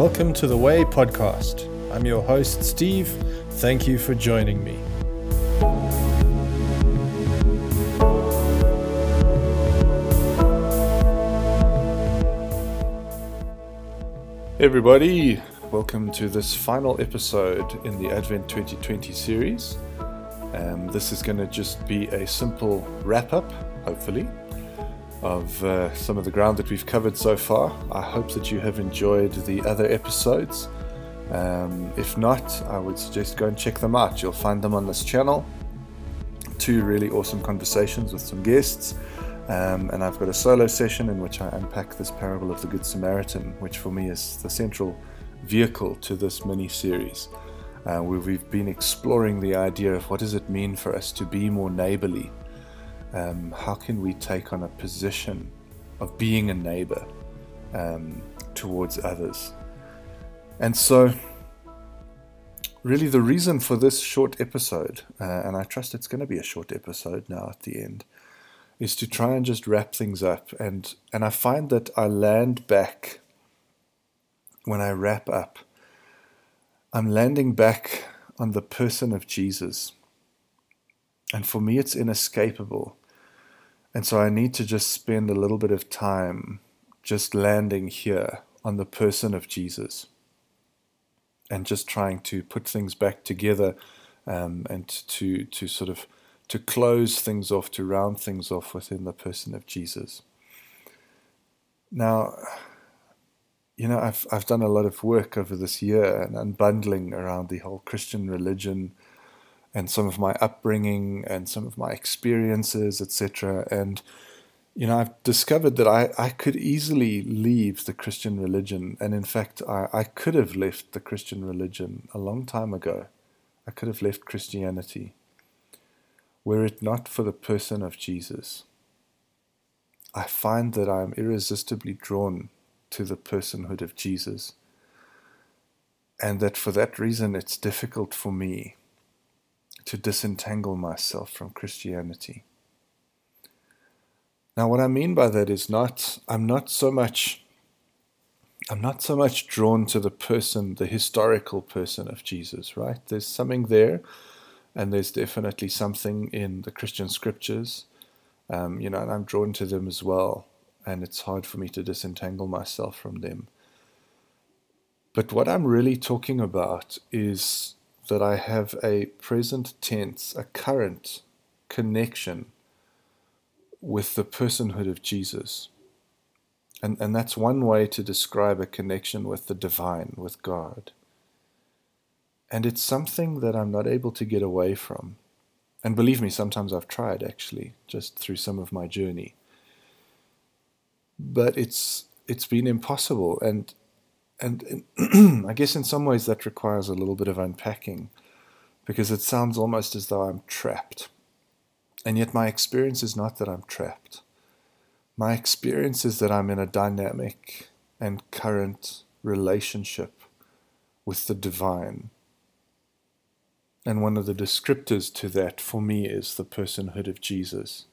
Welcome to the Way podcast. I'm your host, Steve. Thank you for joining me. Hey everybody, welcome to this final episode in the Advent 2020 series. Um, this is going to just be a simple wrap up, hopefully, of uh, some of the ground that we've covered so far. I hope that you have enjoyed the other episodes. Um, if not, I would suggest go and check them out. You'll find them on this channel. Two really awesome conversations with some guests. Um, and I've got a solo session in which I unpack this parable of the Good Samaritan, which for me is the central vehicle to this mini series, uh, where we've been exploring the idea of what does it mean for us to be more neighborly. Um, how can we take on a position of being a neighbor um, towards others? And so, really, the reason for this short episode, uh, and I trust it's going to be a short episode now at the end, is to try and just wrap things up. And, and I find that I land back when I wrap up. I'm landing back on the person of Jesus. And for me, it's inescapable. And so I need to just spend a little bit of time just landing here on the person of Jesus and just trying to put things back together um, and to, to sort of to close things off, to round things off within the person of Jesus. Now, you know, I've I've done a lot of work over this year and unbundling around the whole Christian religion and some of my upbringing and some of my experiences, etc. And you know, I've discovered that I, I could easily leave the Christian religion, and in fact, I, I could have left the Christian religion a long time ago. I could have left Christianity were it not for the person of Jesus. I find that I am irresistibly drawn to the personhood of Jesus, and that for that reason it's difficult for me to disentangle myself from Christianity. Now, what I mean by that is not, I'm not so much. I'm not so much drawn to the person, the historical person of Jesus, right? There's something there and there's definitely something in the Christian scriptures, um, you know, and I'm drawn to them as well, and it's hard for me to disentangle myself from them. But what I'm really talking about is that I have a present tense, a current connection with the personhood of Jesus. And, and that's one way to describe a connection with the divine, with God. And it's something that I'm not able to get away from. And believe me, sometimes I've tried actually, just through some of my journey. But it's it's been impossible, and and, I guess in some ways that requires a little bit of unpacking, because it sounds almost as though I'm trapped. And yet my experience is not that I'm trapped. My experience is that I'm in a dynamic and current relationship with the divine and one of the descriptors to that for me is the personhood of Jesus,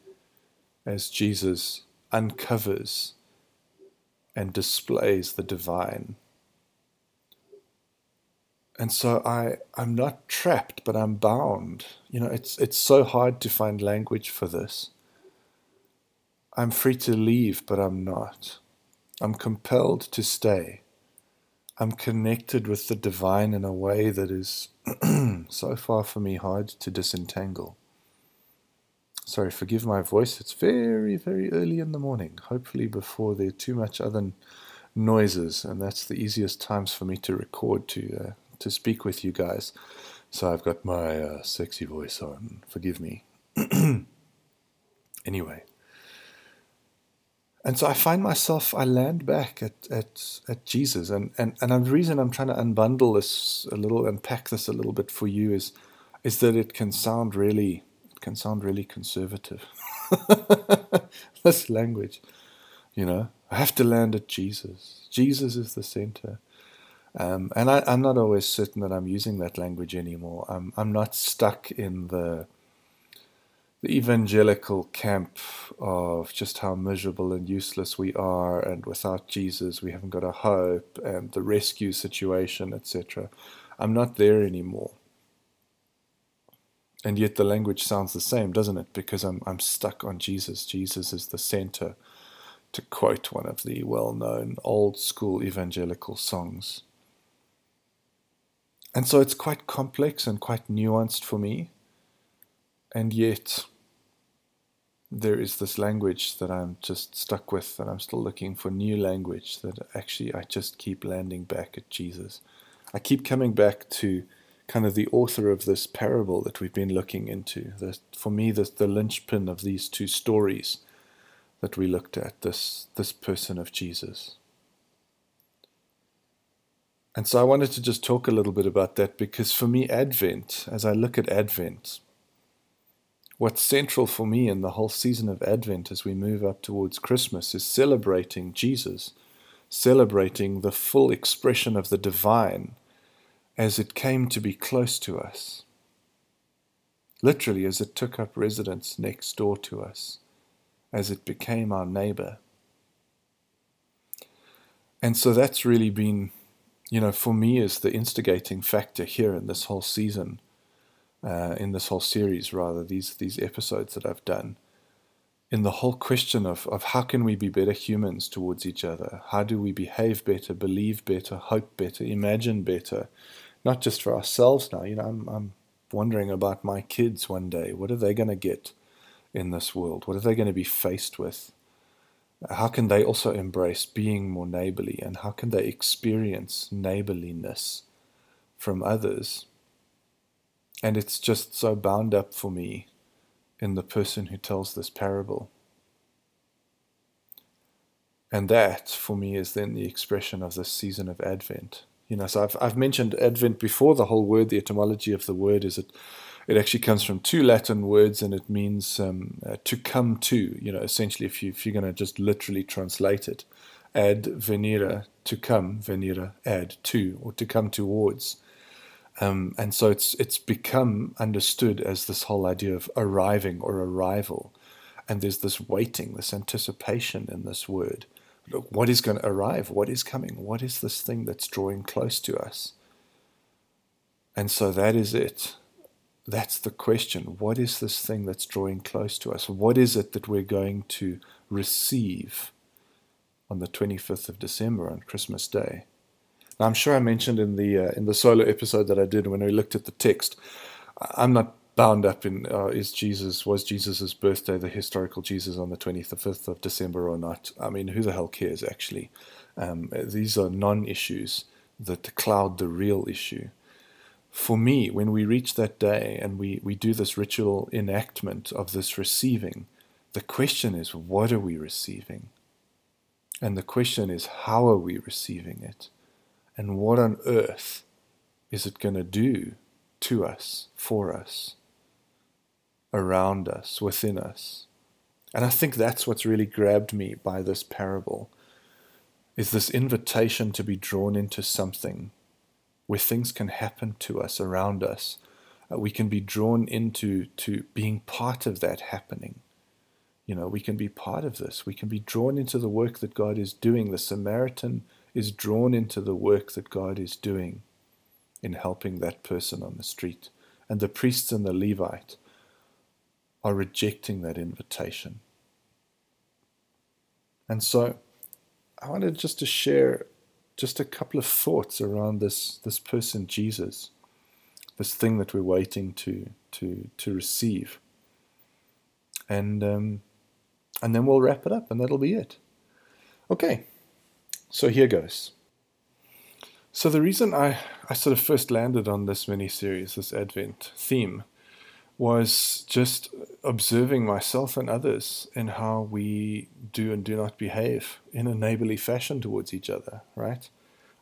as Jesus uncovers and displays the divine. And so I, I'm not trapped, but I'm bound. You know, it's, it's so hard to find language for this. I'm free to leave, but I'm not. I'm compelled to stay. I'm connected with the divine in a way that is so far for me hard to disentangle. Sorry, forgive my voice. It's very, very early in the morning, hopefully before there are too much other noises, and that's the easiest times for me to record to uh, to speak with you guys. So I've got my uh, sexy voice on. Forgive me. anyway, and so I find myself, I land back at, at, at Jesus. And, and, and the reason I'm trying to unbundle this a little, unpack this a little bit for you is, is that it can sound really, it can sound really conservative. this language, you know, I have to land at Jesus. Jesus is the center. Um, and I, am not always certain that I'm using that language anymore. I'm, I'm not stuck in the the evangelical camp of just how miserable and useless we are, and without Jesus we haven't got a hope, and the rescue situation, etc. I'm not there anymore. And yet the language sounds the same, doesn't it? Because I'm I'm stuck on Jesus. Jesus is the center, to quote one of the well-known old school evangelical songs. And so it's quite complex and quite nuanced for me. And yet, there is this language that I'm just stuck with, and I'm still looking for new language that actually I just keep landing back at Jesus. I keep coming back to kind of the author of this parable that we've been looking into. The, for me, the, the linchpin of these two stories that we looked at, this, this person of Jesus. And so I wanted to just talk a little bit about that because for me, Advent, as I look at Advent, what's central for me in the whole season of Advent as we move up towards Christmas is celebrating Jesus, celebrating the full expression of the divine as it came to be close to us. Literally, as it took up residence next door to us, as it became our neighbor. And so that's really been you know, for me is the instigating factor here in this whole season, uh, in this whole series, rather, these, these episodes that I've done, in the whole question of, of how can we be better humans towards each other? How do we behave better, believe better, hope better, imagine better? Not just for ourselves now. You know, I'm, I'm wondering about my kids one day. What are they going to get in this world? What are they going to be faced with? How can they also embrace being more neighborly and how can they experience neighborliness from others? And it's just so bound up for me in the person who tells this parable. And that, for me, is then the expression of this season of Advent. You know, so I've, I've mentioned Advent before. The whole word, the etymology of the word is it it actually comes from two Latin words and it means um, uh, to come to. You know, essentially, if, you, if you're going to just literally translate it, ad venire, to come, venire, ad to, or to come towards. Um, and so it's it's become understood as this whole idea of arriving or arrival, and there's this waiting, this anticipation in this word. Look, what is going to arrive? What is coming? What is this thing that's drawing close to us? And so that is it. That's the question. What is this thing that's drawing close to us? What is it that we're going to receive on the 25th of December on Christmas Day? Now, I'm sure I mentioned in the uh, in the solo episode that I did when we looked at the text. I'm not bound up in uh, is Jesus was Jesus's birthday the historical Jesus on the 25th of December or not? I mean, who the hell cares actually? Um, these are non-issues that cloud the real issue for me, when we reach that day and we, we do this ritual enactment of this receiving, the question is, what are we receiving? And the question is, how are we receiving it? And what on earth is it going to do to us, for us, around us, within us? And I think that's what's really grabbed me by this parable is this invitation to be drawn into something where things can happen to us around us. Uh, we can be drawn into to being part of that happening. You know, we can be part of this. We can be drawn into the work that God is doing. The Samaritan is drawn into the work that God is doing in helping that person on the street. And the priests and the Levite are rejecting that invitation. And so I wanted just to share just a couple of thoughts around this this person Jesus, this thing that we're waiting to to to receive. And um, and then we'll wrap it up, and that'll be it. Okay, so here goes. So the reason I I sort of first landed on this mini series, this Advent theme, was just observing myself and others in how we do and do not behave in a neighborly fashion towards each other, right?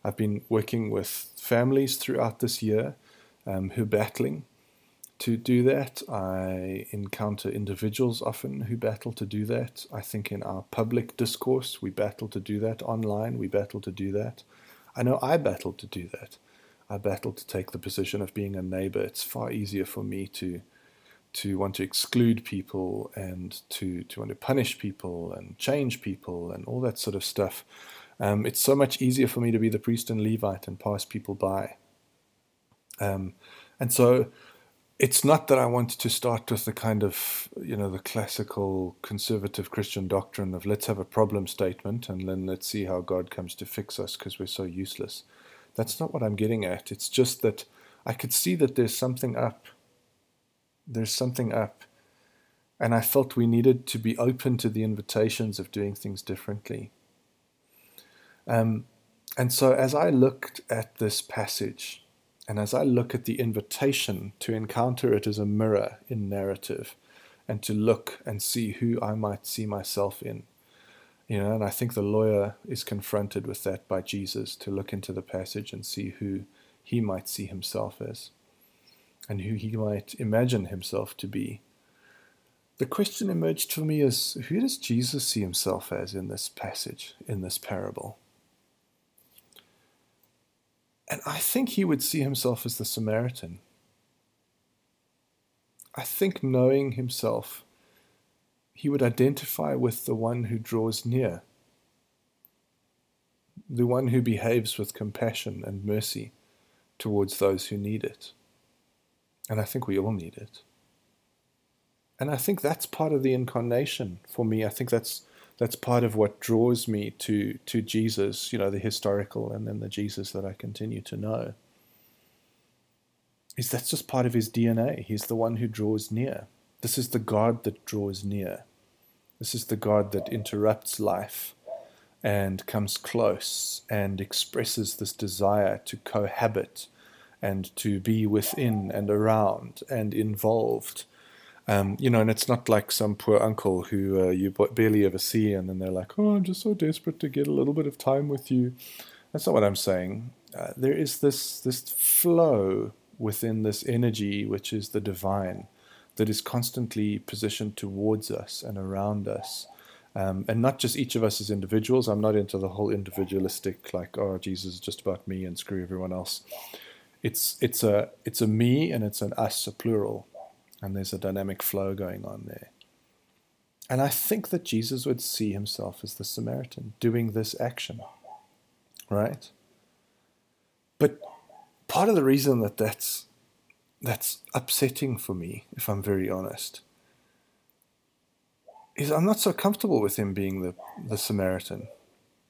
I've been working with families throughout this year um, who are battling to do that. I encounter individuals often who battle to do that. I think in our public discourse, we battle to do that. Online, we battle to do that. I know I battle to do that. I battle to take the position of being a neighbor. It's far easier for me to to want to exclude people and to, to want to punish people and change people and all that sort of stuff. Um, it's so much easier for me to be the priest and Levite and pass people by. Um, and so it's not that I want to start with the kind of, you know, the classical conservative Christian doctrine of let's have a problem statement and then let's see how God comes to fix us because we're so useless. That's not what I'm getting at. It's just that I could see that there's something up. There's something up. And I felt we needed to be open to the invitations of doing things differently. Um, and so as I looked at this passage, and as I look at the invitation to encounter it as a mirror in narrative and to look and see who I might see myself in, you know, and I think the lawyer is confronted with that by Jesus to look into the passage and see who he might see himself as and who he might imagine himself to be. The question emerged for me is who does Jesus see himself as in this passage, in this parable? And I think he would see himself as the Samaritan. I think knowing himself, he would identify with the one who draws near, the one who behaves with compassion and mercy towards those who need it. And I think we all need it. And I think that's part of the incarnation for me. I think that's that's part of what draws me to to Jesus, you know, the historical and then the Jesus that I continue to know. Is that's just part of his DNA. He's the one who draws near. This is the God that draws near. This is the God that interrupts life and comes close and expresses this desire to cohabit and to be within and around and involved um, you know, and it's not like some poor uncle who uh, you barely ever see, and then they're like, "Oh, I'm just so desperate to get a little bit of time with you." That's not what I'm saying. Uh, there is this this flow within this energy, which is the divine, that is constantly positioned towards us and around us. Um, and not just each of us as individuals. I'm not into the whole individualistic, like, oh, Jesus is just about me and screw everyone else. It's it's a it's a me and it's an us, a plural and there's a dynamic flow going on there. And I think that Jesus would see himself as the Samaritan doing this action, right? But part of the reason that that's that's upsetting for me, if I'm very honest, is I'm not so comfortable with him being the, the Samaritan.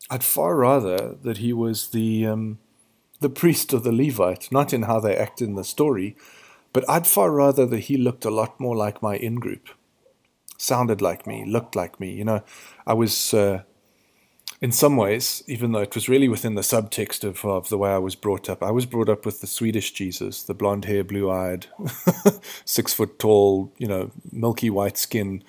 I'd far rather that he was the um, the priest or the Levite, not in how they act in the story, but I'd far rather that he looked a lot more like my in group, sounded like me, looked like me. You know, I was, uh, in some ways, even though it was really within the subtext of, of the way I was brought up, I was brought up with the Swedish Jesus, the blonde hair, blue eyed, six foot tall, you know, milky white skin.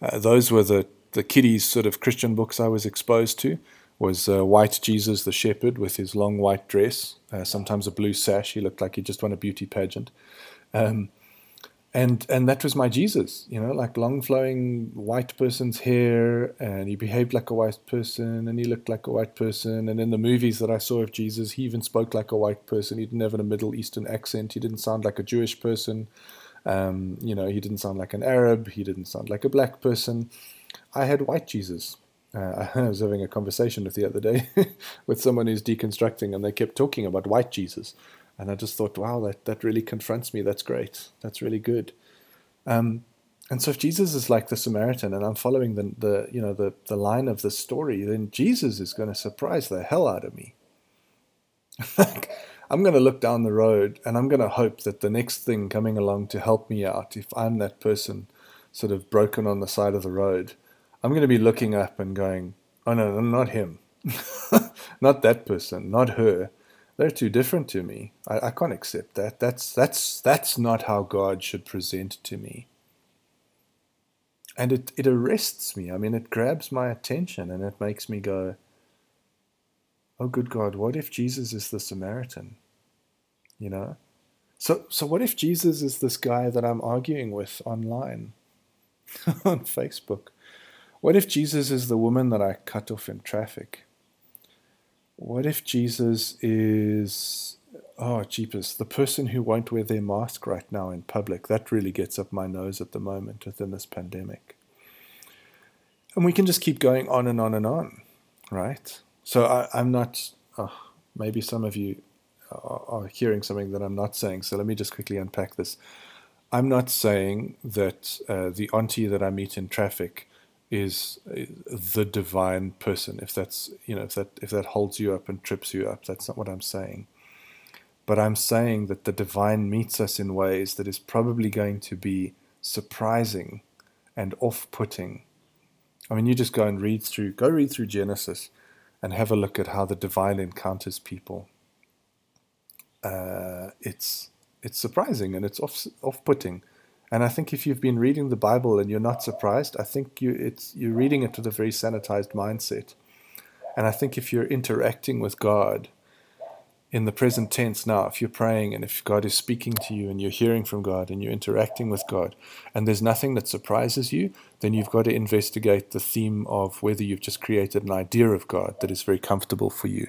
Uh, those were the, the kiddies sort of Christian books I was exposed to was uh, white Jesus the shepherd with his long white dress, uh, sometimes a blue sash. He looked like he just won a beauty pageant. Um, and and that was my Jesus, you know, like long flowing white person's hair, and he behaved like a white person, and he looked like a white person. And in the movies that I saw of Jesus, he even spoke like a white person. He didn't have a Middle Eastern accent. He didn't sound like a Jewish person. Um, you know, he didn't sound like an Arab. He didn't sound like a black person. I had white Jesus. Uh, I was having a conversation with the other day with someone who's deconstructing, and they kept talking about white Jesus. And I just thought, wow, that, that really confronts me. That's great. That's really good. Um, and so if Jesus is like the Samaritan and I'm following the, the you know the, the line of the story, then Jesus is going to surprise the hell out of me. I'm going to look down the road and I'm going to hope that the next thing coming along to help me out, if I'm that person sort of broken on the side of the road, I'm going to be looking up and going, oh no, not him. not that person, not her they're too different to me. I, I can't accept that. That's that's that's not how God should present to me. And it, it arrests me. I mean, it grabs my attention and it makes me go, Oh, good God, what if Jesus is the Samaritan? You know? So, so what if Jesus is this guy that I'm arguing with online on Facebook? What if Jesus is the woman that I cut off in traffic? what if Jesus is oh, jeepers, the person who won't wear their mask right now in public, that really gets up my nose at the moment within this pandemic. And we can just keep going on and on and on, right? So I, am not, oh, maybe some of you are, are hearing something that I'm not saying. So let me just quickly unpack this. I'm not saying that uh, the auntie that I meet in traffic is the divine person. If that's you know if that if that holds you up and trips you up, that's not what I'm saying. But I'm saying that the divine meets us in ways that is probably going to be surprising and off-putting. I mean, you just go and read through, go read through Genesis, and have a look at how the divine encounters people. Uh, it's it's surprising and it's off off putting. And I think if you've been reading the Bible and you're not surprised, I think you it's you're reading it with a very sanitized mindset. And I think if you're interacting with God in the present tense now, if you're praying and if God is speaking to you and you're hearing from God and you're interacting with God, and there's nothing that surprises you, then you've got to investigate the theme of whether you've just created an idea of God that is very comfortable for you.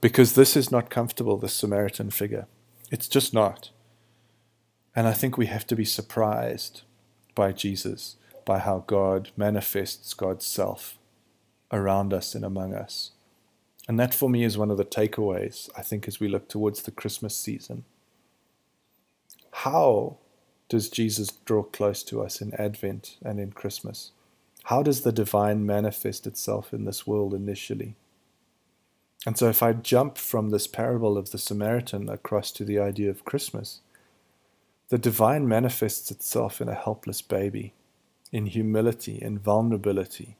Because this is not comfortable, this Samaritan figure. It's just not. And I think we have to be surprised by Jesus, by how God manifests God's self around us and among us. And that for me is one of the takeaways, I think, as we look towards the Christmas season. How does Jesus draw close to us in Advent and in Christmas? How does the divine manifest itself in this world initially? And so, if I jump from this parable of the Samaritan across to the idea of Christmas, the divine manifests itself in a helpless baby, in humility, in vulnerability.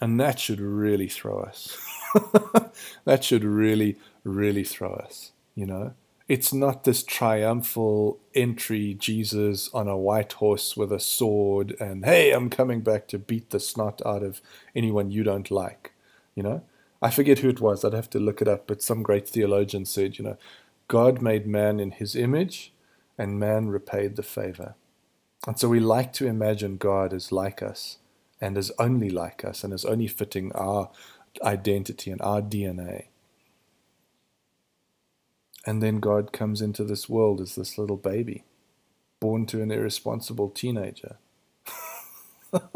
And that should really throw us. that should really, really throw us, you know? It's not this triumphal entry, Jesus on a white horse with a sword, and hey, I'm coming back to beat the snot out of anyone you don't like, you know? I forget who it was, I'd have to look it up, but some great theologian said, you know, God made man in his image, and man repaid the favor. And so we like to imagine God as like us, and as only like us, and as only fitting our identity and our DNA. And then God comes into this world as this little baby, born to an irresponsible teenager.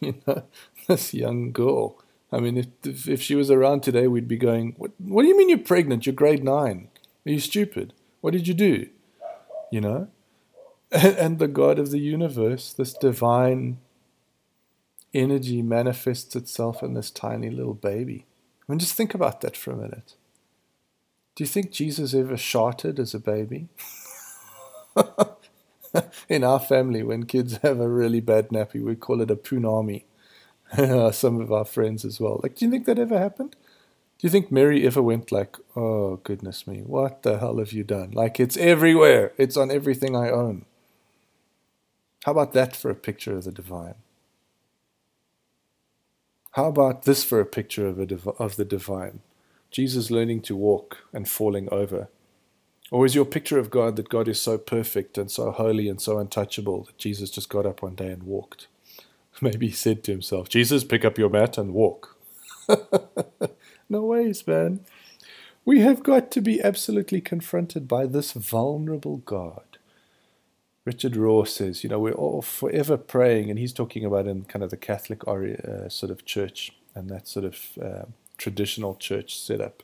you know, this young girl. I mean, if, if, if she was around today, we'd be going, what, what do you mean you're pregnant? You're grade nine. Are you stupid? What did you do? You know? And, the God of the universe, this divine energy manifests itself in this tiny little baby. I mean, just think about that for a minute. Do you think Jesus ever sharted as a baby? in our family, when kids have a really bad nappy, we call it a punami. Some of our friends as well. Like, do you think that ever happened? Do you think Mary ever went like, oh, goodness me, what the hell have you done? Like, it's everywhere, it's on everything I own. How about that for a picture of the divine? How about this for a picture of, a div- of the divine? Jesus learning to walk and falling over. Or is your picture of God that God is so perfect and so holy and so untouchable that Jesus just got up one day and walked? Maybe he said to himself, Jesus, pick up your mat and walk. no ways, man. We have got to be absolutely confronted by this vulnerable God Richard Rohr says, you know, we're all forever praying, and he's talking about in kind of the Catholic uh, sort of church and that sort of uh, traditional church setup.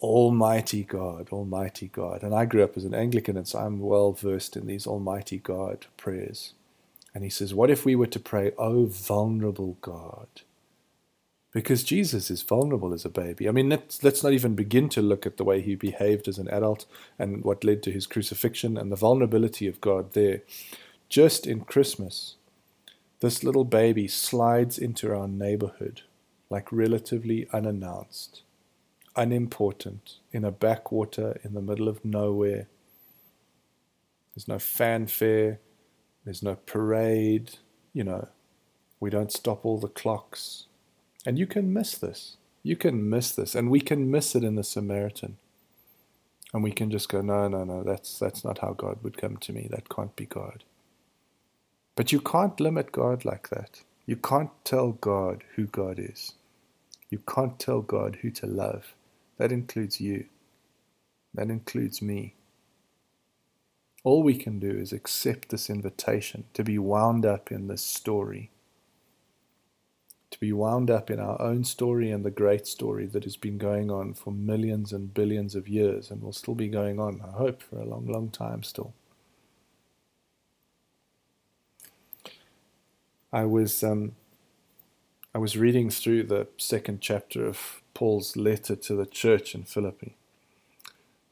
Almighty God, Almighty God. And I grew up as an Anglican, and so I'm well versed in these Almighty God prayers. And he says, What if we were to pray, Oh, vulnerable God? Because Jesus is vulnerable as a baby. I mean, let's, let's not even begin to look at the way he behaved as an adult and what led to his crucifixion and the vulnerability of God there. Just in Christmas, this little baby slides into our neighborhood like relatively unannounced, unimportant, in a backwater in the middle of nowhere. There's no fanfare, there's no parade, you know, we don't stop all the clocks and you can miss this. You can miss this. And we can miss it in the Samaritan. And we can just go, no, no, no, that's, that's not how God would come to me. That can't be God. But you can't limit God like that. You can't tell God who God is. You can't tell God who to love. That includes you. That includes me. All we can do is accept this invitation to be wound up in this story, to be wound up in our own story and the great story that has been going on for millions and billions of years and will still be going on, I hope, for a long, long time still. I was um, I was reading through the second chapter of Paul's letter to the church in Philippi.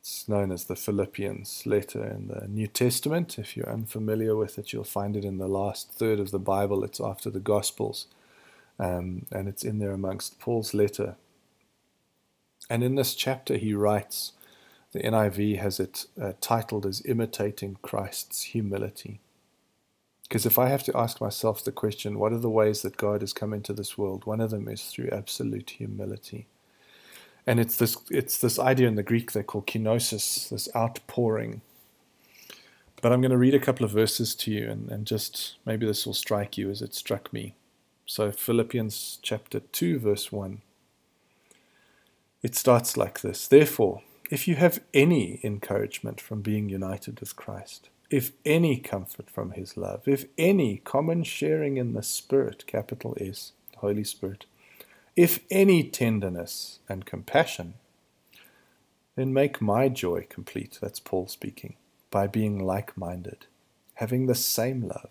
It's known as the Philippians letter in the New Testament. If you're unfamiliar with it, you'll find it in the last third of the Bible. It's after the Gospels, um, and it's in there amongst Paul's letter. And in this chapter, he writes, the NIV has it uh, titled as Imitating Christ's Humility. Because if I have to ask myself the question, what are the ways that God has come into this world? One of them is through absolute humility. And it's this it's this idea in the Greek they call kenosis, this outpouring. But I'm going to read a couple of verses to you and, and just maybe this will strike you as it struck me. So Philippians chapter 2, verse 1. It starts like this Therefore, if you have any encouragement from being united with Christ, if any comfort from his love, if any common sharing in the Spirit, capital S, Holy Spirit, if any tenderness and compassion, then make my joy complete. That's Paul speaking. By being like minded, having the same love,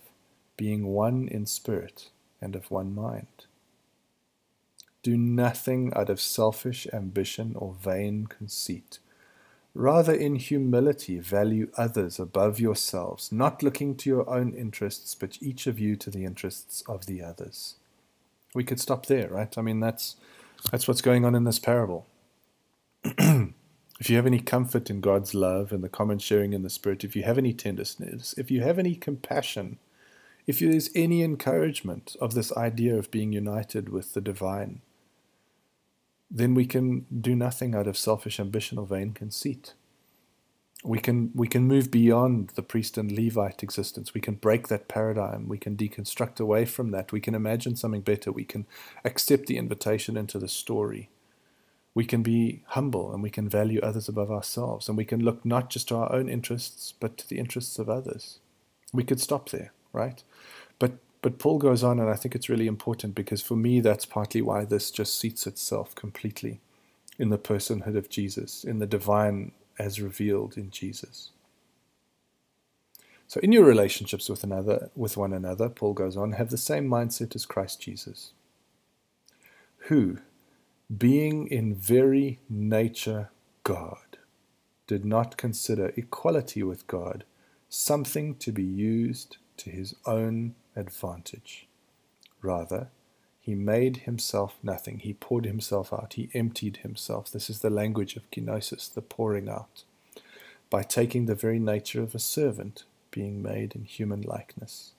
being one in spirit and of one mind. Do nothing out of selfish ambition or vain conceit Rather, in humility, value others above yourselves, not looking to your own interests, but each of you to the interests of the others. We could stop there, right? I mean, that's, that's what's going on in this parable. if you have any comfort in God's love and the common sharing in the Spirit, if you have any tenderness, if you have any compassion, if there's any encouragement of this idea of being united with the divine, then we can do nothing out of selfish ambition or vain conceit. We can we can move beyond the priest and Levite existence. We can break that paradigm. We can deconstruct away from that. We can imagine something better. We can accept the invitation into the story. We can be humble and we can value others above ourselves. And we can look not just to our own interests, but to the interests of others. We could stop there, right? But but Paul goes on, and I think it's really important because for me, that's partly why this just seats itself completely in the personhood of Jesus, in the divine as revealed in Jesus. So, in your relationships with another, with one another, Paul goes on, have the same mindset as Christ Jesus, who, being in very nature God, did not consider equality with God something to be used to his own advantage. Rather, he made himself nothing. He poured himself out. He emptied himself. This is the language of kenosis, the pouring out, by taking the very nature of a servant, being made in human likeness.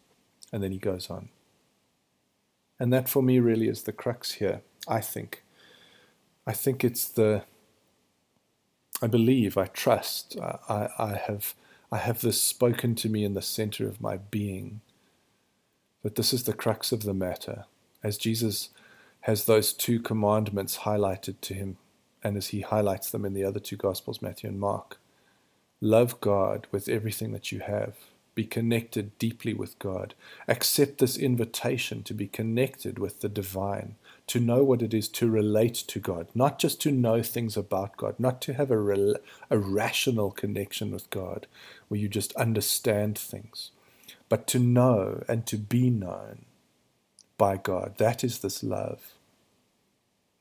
And then he goes on. And that for me really is the crux here, I think. I think it's the, I believe, I trust, I, I, I have, I have this spoken to me in the center of my being but this is the crux of the matter. As Jesus has those two commandments highlighted to him, and as he highlights them in the other two Gospels, Matthew and Mark love God with everything that you have. Be connected deeply with God. Accept this invitation to be connected with the divine, to know what it is to relate to God, not just to know things about God, not to have a, a rational connection with God where you just understand things, but to know and to be known by God. That is this love.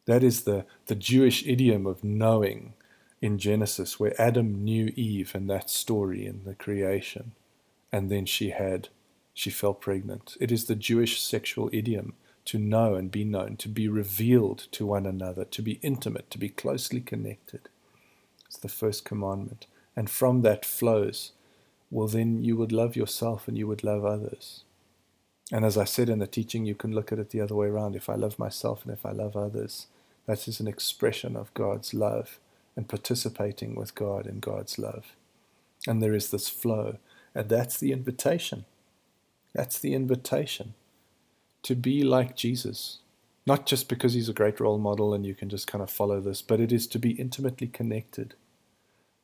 That is the, the Jewish idiom of knowing in Genesis, where Adam knew Eve in that story in the creation, and then she had, she fell pregnant. It is the Jewish sexual idiom to know and be known, to be revealed to one another, to be intimate, to be closely connected. It's the first commandment. And from that flows well, then you would love yourself and you would love others. And as I said in the teaching, you can look at it the other way around. If I love myself and if I love others, that is an expression of God's love and participating with God in God's love. And there is this flow. And that's the invitation. That's the invitation to be like Jesus. Not just because he's a great role model and you can just kind of follow this, but it is to be intimately connected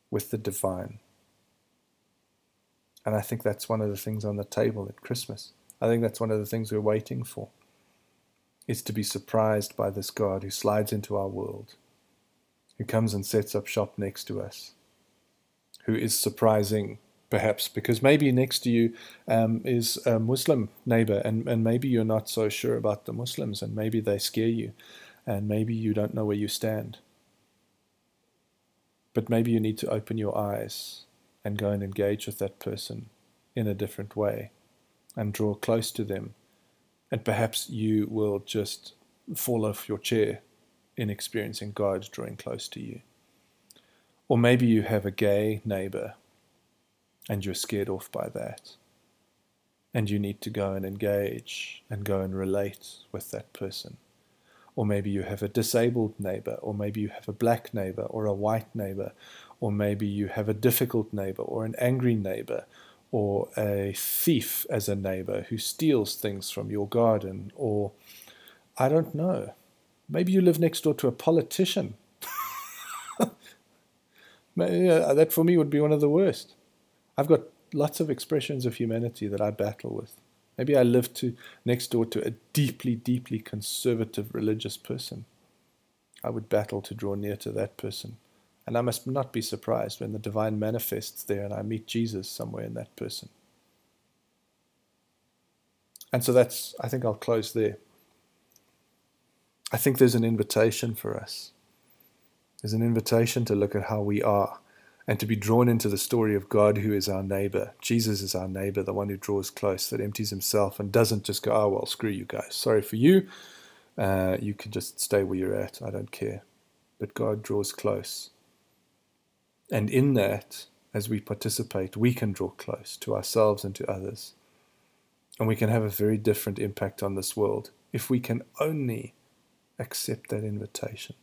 with the divine. And I think that's one of the things on the table at Christmas. I think that's one of the things we're waiting for. Is to be surprised by this God who slides into our world, who comes and sets up shop next to us, who is surprising, perhaps, because maybe next to you um, is a Muslim neighbor, and, and maybe you're not so sure about the Muslims, and maybe they scare you, and maybe you don't know where you stand. But maybe you need to open your eyes and go and engage with that person in a different way and draw close to them. And perhaps you will just fall off your chair in experiencing God drawing close to you. Or maybe you have a gay neighbor and you're scared off by that. And you need to go and engage and go and relate with that person. Or maybe you have a disabled neighbor, or maybe you have a black neighbor, or a white neighbor, or maybe you have a difficult neighbor or an angry neighbor or a thief as a neighbor who steals things from your garden or I don't know. Maybe you live next door to a politician. that for me would be one of the worst. I've got lots of expressions of humanity that I battle with. Maybe I live to next door to a deeply, deeply conservative religious person. I would battle to draw near to that person. And I must not be surprised when the divine manifests there and I meet Jesus somewhere in that person. And so that's, I think I'll close there. I think there's an invitation for us. There's an invitation to look at how we are and to be drawn into the story of God who is our neighbor. Jesus is our neighbor, the one who draws close, that empties himself and doesn't just go, oh, well, screw you guys. Sorry for you. Uh, you can just stay where you're at. I don't care. But God draws close and in that, as we participate, we can draw close to ourselves and to others. And we can have a very different impact on this world if we can only accept that invitation.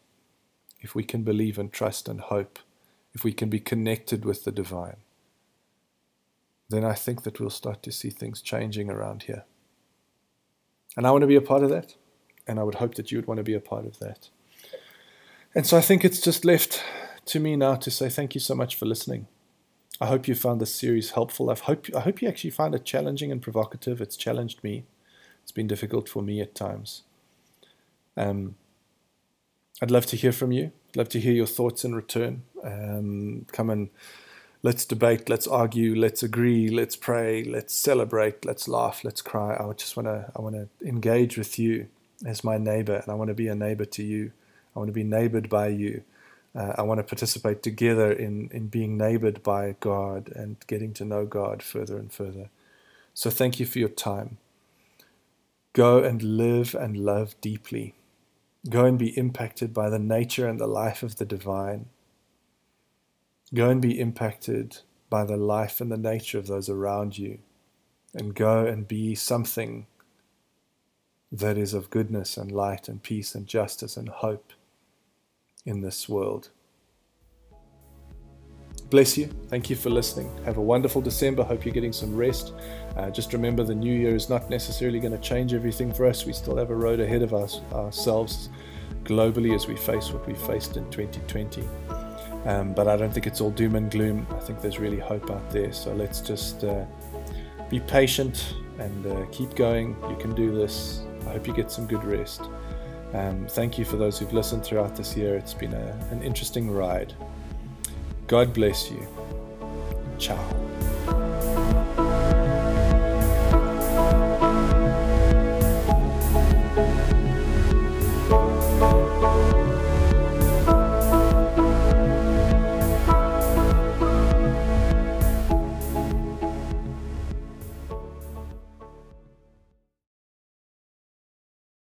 If we can believe and trust and hope, if we can be connected with the divine, then I think that we'll start to see things changing around here. And I want to be a part of that. And I would hope that you would want to be a part of that. And so I think it's just left to me now to say thank you so much for listening. I hope you found this series helpful. I hope I hope you actually find it challenging and provocative. It's challenged me. It's been difficult for me at times. Um, I'd love to hear from you. Love to hear your thoughts in return. Um, come and let's debate, let's argue, let's agree, let's pray, let's celebrate, let's laugh, let's cry. I just want to I want to engage with you as my neighbor, and I want to be a neighbor to you. I want to be neighbored by you. Uh, I want to participate together in, in being neighbored by God and getting to know God further and further. So thank you for your time. Go and live and love deeply. Go and be impacted by the nature and the life of the divine. Go and be impacted by the life and the nature of those around you. And go and be something that is of goodness and light and peace and justice and hope in this world. Bless you. Thank you for listening. Have a wonderful December. Hope you're getting some rest. Uh, just remember the new year is not necessarily going to change everything for us. We still have a road ahead of us ourselves globally as we face what we faced in 2020. Um, but I don't think it's all doom and gloom. I think there's really hope out there. So let's just uh, be patient and uh, keep going. You can do this. I hope you get some good rest. Um, thank you for those who've listened throughout this year. It's been a, an interesting ride. God bless you. Ciao.